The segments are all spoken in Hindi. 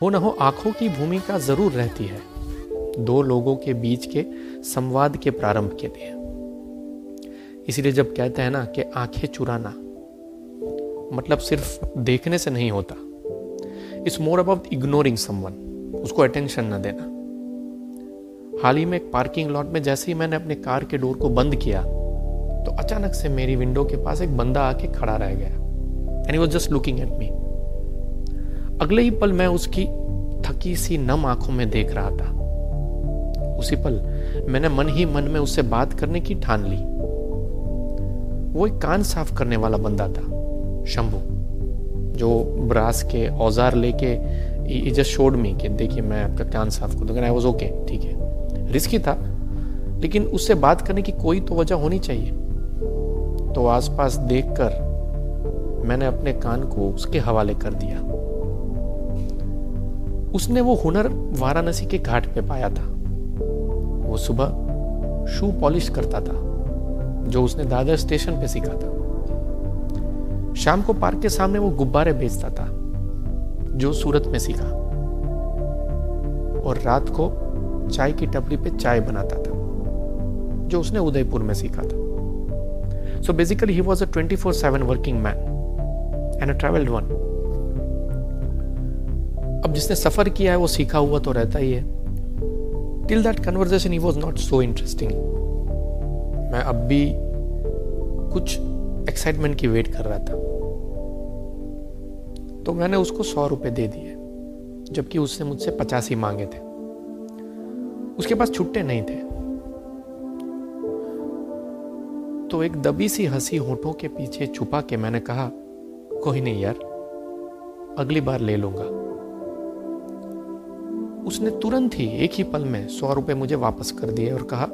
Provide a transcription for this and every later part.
हो न हो, आँखों की भूमिका ज़रूर रहती है। दो लोगों के बीच के संवाद के प्रारंभ के लिए। इसीलिए जब कहते हैं ना कि आँखें चुराना मतलब सिर्फ़ देखने से नहीं होता। It's more about ignoring someone उसको अटेंशन ना देना। हाल ही में एक पार्किंग लॉट में जैसे ही मैंने अपने कार के डोर को बंद किया तो अचानक से मेरी विंडो के पास एक बंदा आके खड़ा रह गया। And he was just looking at me अगले ही पल मैं उसकी थकी सी नम आँखों में देख रहा था। उसी पल मैंने मन ही मन में उससे बात करने की ठान ली। वो एक कान साफ़ करने वाला बंदा था, शंभू, जो ब्रास के औज़ार लेके शोड मी कि देखिए मैं आपका कान साफ़ कर दूँगा वाज ओके ठीक है। रिस्की था, लेकिन उससे बात करने की कोई तो वजह होनी चाहिए। तो आसपास देखकर मैंने अपने कान को उसके हवाले कर दिया। उसने वो हुनर वाराणसी के घाट पे पाया था। वो सुबह शू पॉलिश करता था, जो उसने दादर स्टेशन पे सीखा था। शाम को पार्क के सामने वो गुब्बारे बेचता था, जो सूरत में सीखा। और रात को चाय की टपरी पे चाय बनाता था, जो उसने उदयपुर में सीखा था। So basically he was a twenty four seven working man and a travelled one अब जिसने सफ़र किया है, वो सीखा हुआ तो रहता ही है। Till that conversation he was not so interesting मैं अब भी कुछ एक्साइटमेंट की वेट कर रहा था। तो मैंने उसको सौ रुपए दे दिए, जबकि उसने मुझसे पचासी मांगे थे। उसके पास छुट्टे नहीं थे। तो एक दबी सी हँसी होठों के पीछे छुपा के मैंने कहा, कोई नहीं यार, अगली बार ले लूँगा। उसने तुरंत ही एक ही पल में सौ रुपए मुझे वापस कर दिए और कहा,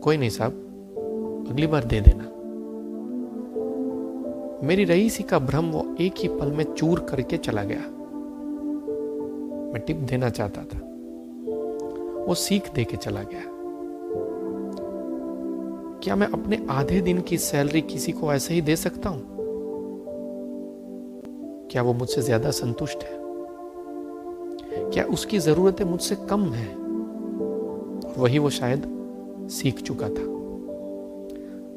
कोई नहीं साहब, अगली बार दे देना। मेरी रईसी का भ्रम वो एक ही पल में चूर करके चला गया। मैं टिप देना चाहता था। वो सीख दे के चला गया। क्या मैं अपने आधे दिन की सैलरी किसी को ऐसे ही दे सकता हूँ? क्या वो मुझसे ज़्यादा संतुष्ट है? क्या उसकी जरूरतें मुझसे कम है? वही वो शायद सीख चुका था।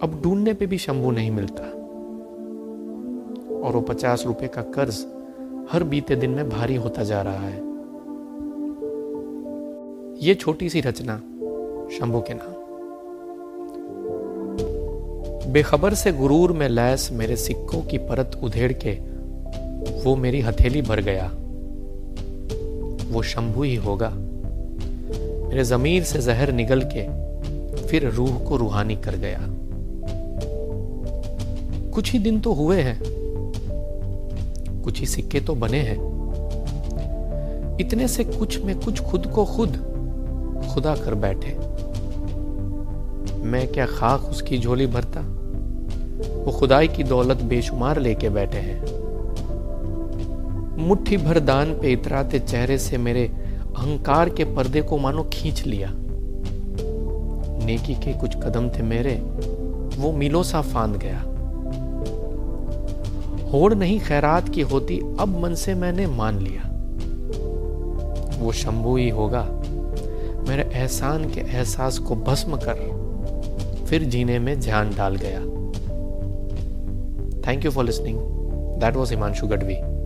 अब ढूँढने पे भी शंभू नहीं मिलता। और वो पचास रुपए का कर्ज हर बीते दिन में भारी होता जा रहा है। ये छोटी सी रचना शंभू के नाम। बेखबर से गुरूर में लैस मेरे सिक्कों की परत उधेड़ के वो मेरी हथेली भर गया। वो शंभू ही होगा। मेरे जमीर से जहर निगल के फिर रूह को रूहानी कर गया। कुछ ही दिन तो हुए हैं। कुछ ही सिक्के तो बने हैं। इतने से कुछ में कुछ खुद को खुद, खुदा कर बैठे। मैं क्या खाक उसकी झोली भरता? वो खुदाई की दौलत बेशुमार लेके बैठे हैं। मुट्ठी भर दान पे इतराते चेहरे से मेरे अहंकार के पर्दे को मानो खींच लिया नेकी के कुछ कदम थे मेरे, वो मिलो सा फांद गया होड़ नहीं खैरात की होती, अब मन से मैंने मान लिया वो शंभू ही होगा, मेरे एहसान के एहसास को भस्म कर, फिर जीने में ध्यान डाल गया thank you for listening. That was Himanshu Gadvi.